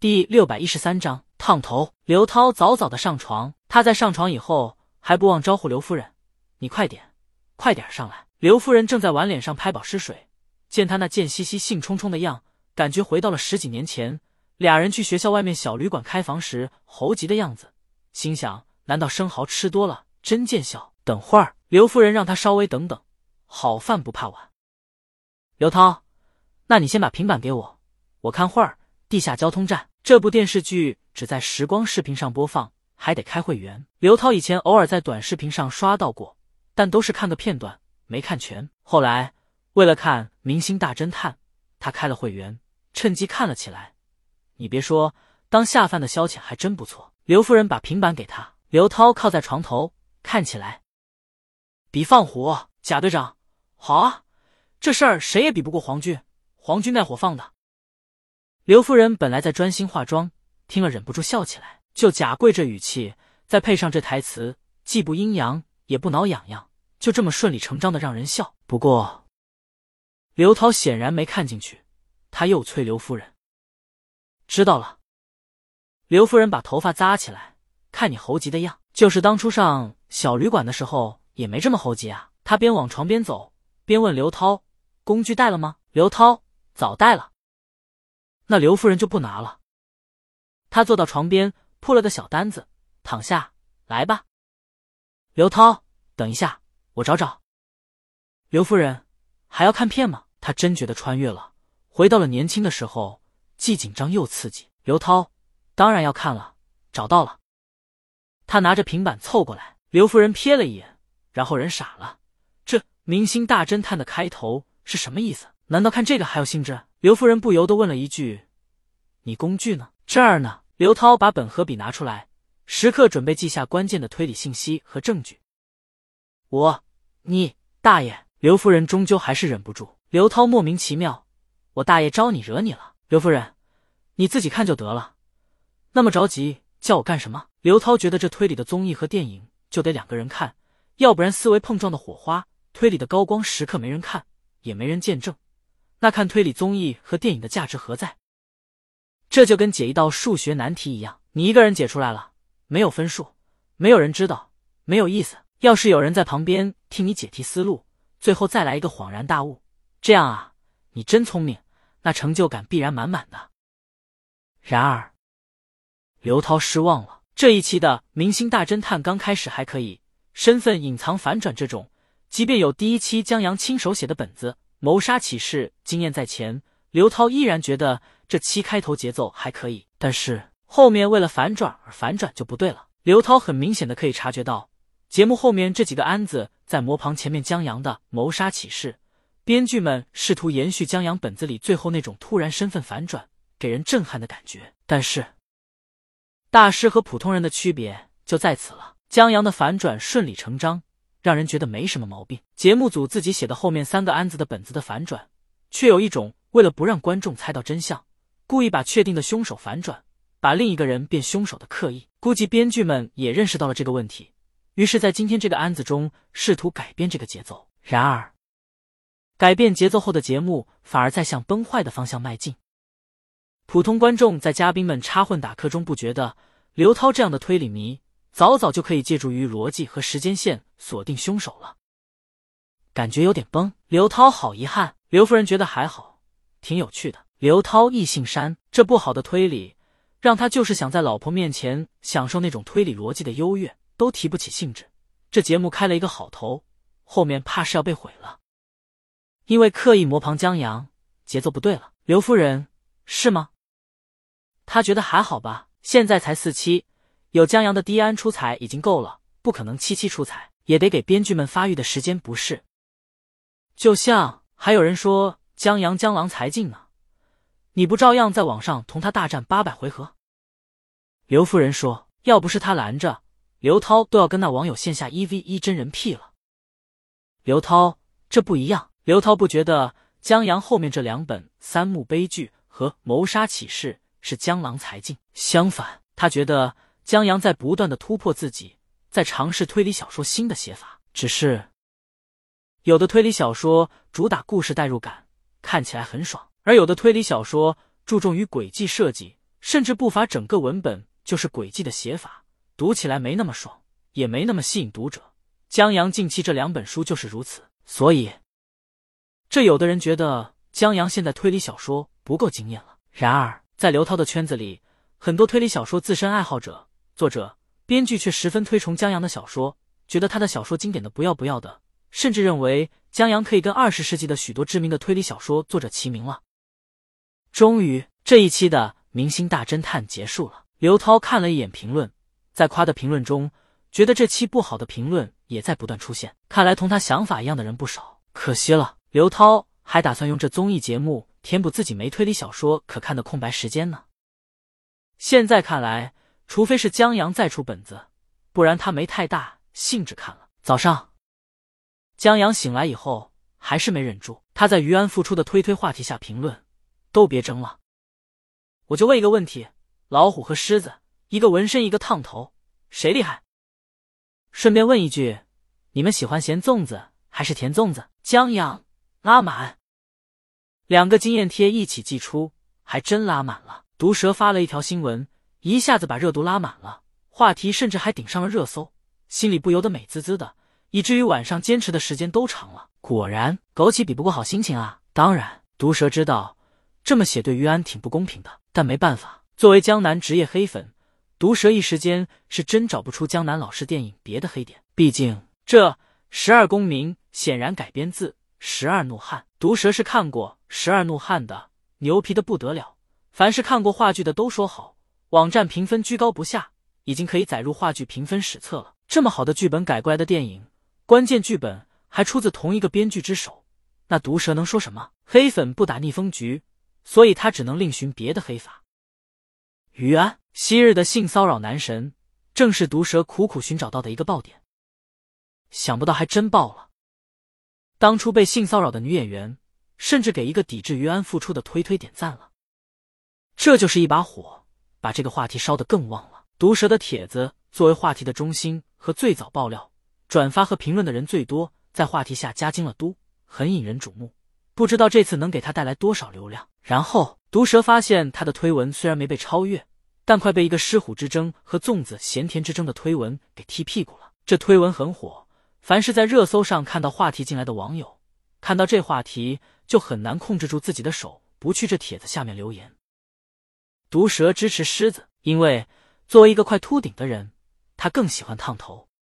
第六百一十三章烫头。刘涛早早的上床，他在上床以后还不忘招呼刘夫人：“你快点，快点上来。”刘夫人正在碗脸上拍保湿水，见他那贱兮兮、兴冲冲的样，感觉回到了十几年前俩人去学校外面小旅馆开房时猴急的样子，心想：难道生蚝吃多了真见效？等会儿，刘夫人让他稍微等等，好饭不怕晚。刘涛，那你先把平板给我，我看会儿。地下交通站这部电视剧只在时光视频上播放，还得开会员。刘涛以前偶尔在短视频上刷到过，但都是看个片段，没看全。后来为了看《明星大侦探》，他开了会员，趁机看了起来。你别说，当下饭的消遣还真不错。刘夫人把平板给他，刘涛靠在床头，看起来比放火。贾队长，好啊，这事儿谁也比不过皇军，皇军那火放的。刘夫人本来在专心化妆，听了忍不住笑起来。就贾贵这语气，再配上这台词，既不阴阳，也不挠痒痒，就这么顺理成章的让人笑。不过，刘涛显然没看进去，他又催刘夫人：“知道了。”刘夫人把头发扎起来，看你猴急的样，就是当初上小旅馆的时候也没这么猴急啊。他边往床边走，边问刘涛：“工具带了吗？”刘涛早带了。那刘夫人就不拿了。她坐到床边，铺了个小单子，躺下来吧。刘涛，等一下，我找找。刘夫人还要看片吗？她真觉得穿越了，回到了年轻的时候，既紧张又刺激。刘涛当然要看了，找到了。他拿着平板凑过来，刘夫人瞥了一眼，然后人傻了。这《明星大侦探》的开头是什么意思？难道看这个还有兴致？刘夫人不由得问了一句：“你工具呢？这儿呢。”刘涛把本和笔拿出来，时刻准备记下关键的推理信息和证据。我，你大爷！刘夫人终究还是忍不住。刘涛莫名其妙：“我大爷招你惹你了？”刘夫人，你自己看就得了，那么着急叫我干什么？刘涛觉得这推理的综艺和电影就得两个人看，要不然思维碰撞的火花，推理的高光时刻没人看，也没人见证。那看推理综艺和电影的价值何在？这就跟解一道数学难题一样，你一个人解出来了，没有分数，没有人知道，没有意思。要是有人在旁边听你解题思路，最后再来一个恍然大悟，这样啊，你真聪明，那成就感必然满满的。然而，刘涛失望了。这一期的《明星大侦探》刚开始还可以，身份隐藏反转这种，即便有第一期江阳亲手写的本子。谋杀启事经验在前，刘涛依然觉得这七开头节奏还可以，但是后面为了反转而反转就不对了。刘涛很明显的可以察觉到，节目后面这几个案子在磨旁前面江阳的谋杀启事，编剧们试图延续江阳本子里最后那种突然身份反转，给人震撼的感觉。但是大师和普通人的区别就在此了，江阳的反转顺理成章。让人觉得没什么毛病。节目组自己写的后面三个案子的本子的反转，却有一种为了不让观众猜到真相，故意把确定的凶手反转，把另一个人变凶手的刻意。估计编剧们也认识到了这个问题，于是，在今天这个案子中试图改变这个节奏。然而，改变节奏后的节目反而在向崩坏的方向迈进。普通观众在嘉宾们插混打磕中，不觉得刘涛这样的推理迷。早早就可以借助于逻辑和时间线锁定凶手了，感觉有点崩。刘涛好遗憾，刘夫人觉得还好，挺有趣的。刘涛异姓山，这不好的推理让他就是想在老婆面前享受那种推理逻辑的优越，都提不起兴致。这节目开了一个好头，后面怕是要被毁了，因为刻意磨旁江阳，节奏不对了。刘夫人是吗？他觉得还好吧，现在才四期。有江阳的低安出彩已经够了，不可能七七出彩，也得给编剧们发育的时间，不是？就像还有人说江阳江郎才尽呢，你不照样在网上同他大战八百回合？刘夫人说，要不是他拦着，刘涛都要跟那网友线下一 v 一真人 P 了。刘涛这不一样，刘涛不觉得江阳后面这两本三幕悲剧和谋杀启事是江郎才尽，相反，他觉得。江阳在不断的突破自己，在尝试推理小说新的写法。只是有的推理小说主打故事代入感，看起来很爽；而有的推理小说注重于轨迹设计，甚至不乏整个文本就是诡计的写法，读起来没那么爽，也没那么吸引读者。江阳近期这两本书就是如此，所以这有的人觉得江阳现在推理小说不够惊艳了。然而在刘涛的圈子里，很多推理小说自身爱好者、作者、编剧却十分推崇江阳的小说，觉得他的小说经典的不要不要的，甚至认为江阳可以跟二十世纪的许多知名的推理小说作者齐名了。终于，这一期的明星大侦探结束了。刘涛看了一眼评论，在夸的评论中，觉得这期不好的评论。也在不断出现，看来同他想法一样的人不少。可惜了，刘涛还打算用这综艺节目填补自己没推理小说可看的空白时间呢。现在看来，除非是江阳再出本子，不然他没太大兴致看了。早上，江阳醒来以后还是没忍住，他在于安复出的推推话题下评论：“都别争了，我就问一个问题：老虎和狮子，一个纹身，一个烫头，谁厉害？”顺便问一句，你们喜欢咸粽子还是甜粽子？江阳拉满，两个经验贴一起寄出，还真拉满了。毒蛇发了一条新闻，一下子把热度拉满了，话题甚至还顶上了热搜，心里不由得美滋滋的，以至于晚上坚持的时间都长了。果然，枸杞比不过好心情啊！当然，毒蛇知道这么写对于安挺不公平的，但没办法，作为江南职业黑粉。毒蛇一时间是真找不出江南老师电影别的黑点，毕竟这《十二公民》显然改编自《十二怒汉》，毒蛇是看过《十二怒汉》的，牛皮的不得了。凡是看过话剧的都说好，网站评分居高不下，已经可以载入话剧评分史册了。这么好的剧本改过来的电影，关键剧本还出自同一个编剧之手，那毒蛇能说什么？黑粉不打逆风局，所以他只能另寻别的黑法。于安。昔日的性骚扰男神，正是毒蛇苦苦寻找到的一个爆点。想不到还真爆了。当初被性骚扰的女演员，甚至给一个抵制于安复出的推推点赞了。这就是一把火，把这个话题烧得更旺了。毒蛇的帖子作为话题的中心和最早爆料，转发和评论的人最多，在话题下加精了都，很引人瞩目。不知道这次能给他带来多少流量。然后毒蛇发现他的推文虽然没被超越。但快被一个狮虎之争和粽子咸甜之争的推文给踢屁股了。这推文很火，凡是在热搜上看到话题进来的网友，看到这话题就很难控制住自己的手，不去这帖子下面留言。毒蛇支持狮子，因为作为一个快秃顶的人，他更喜欢烫头。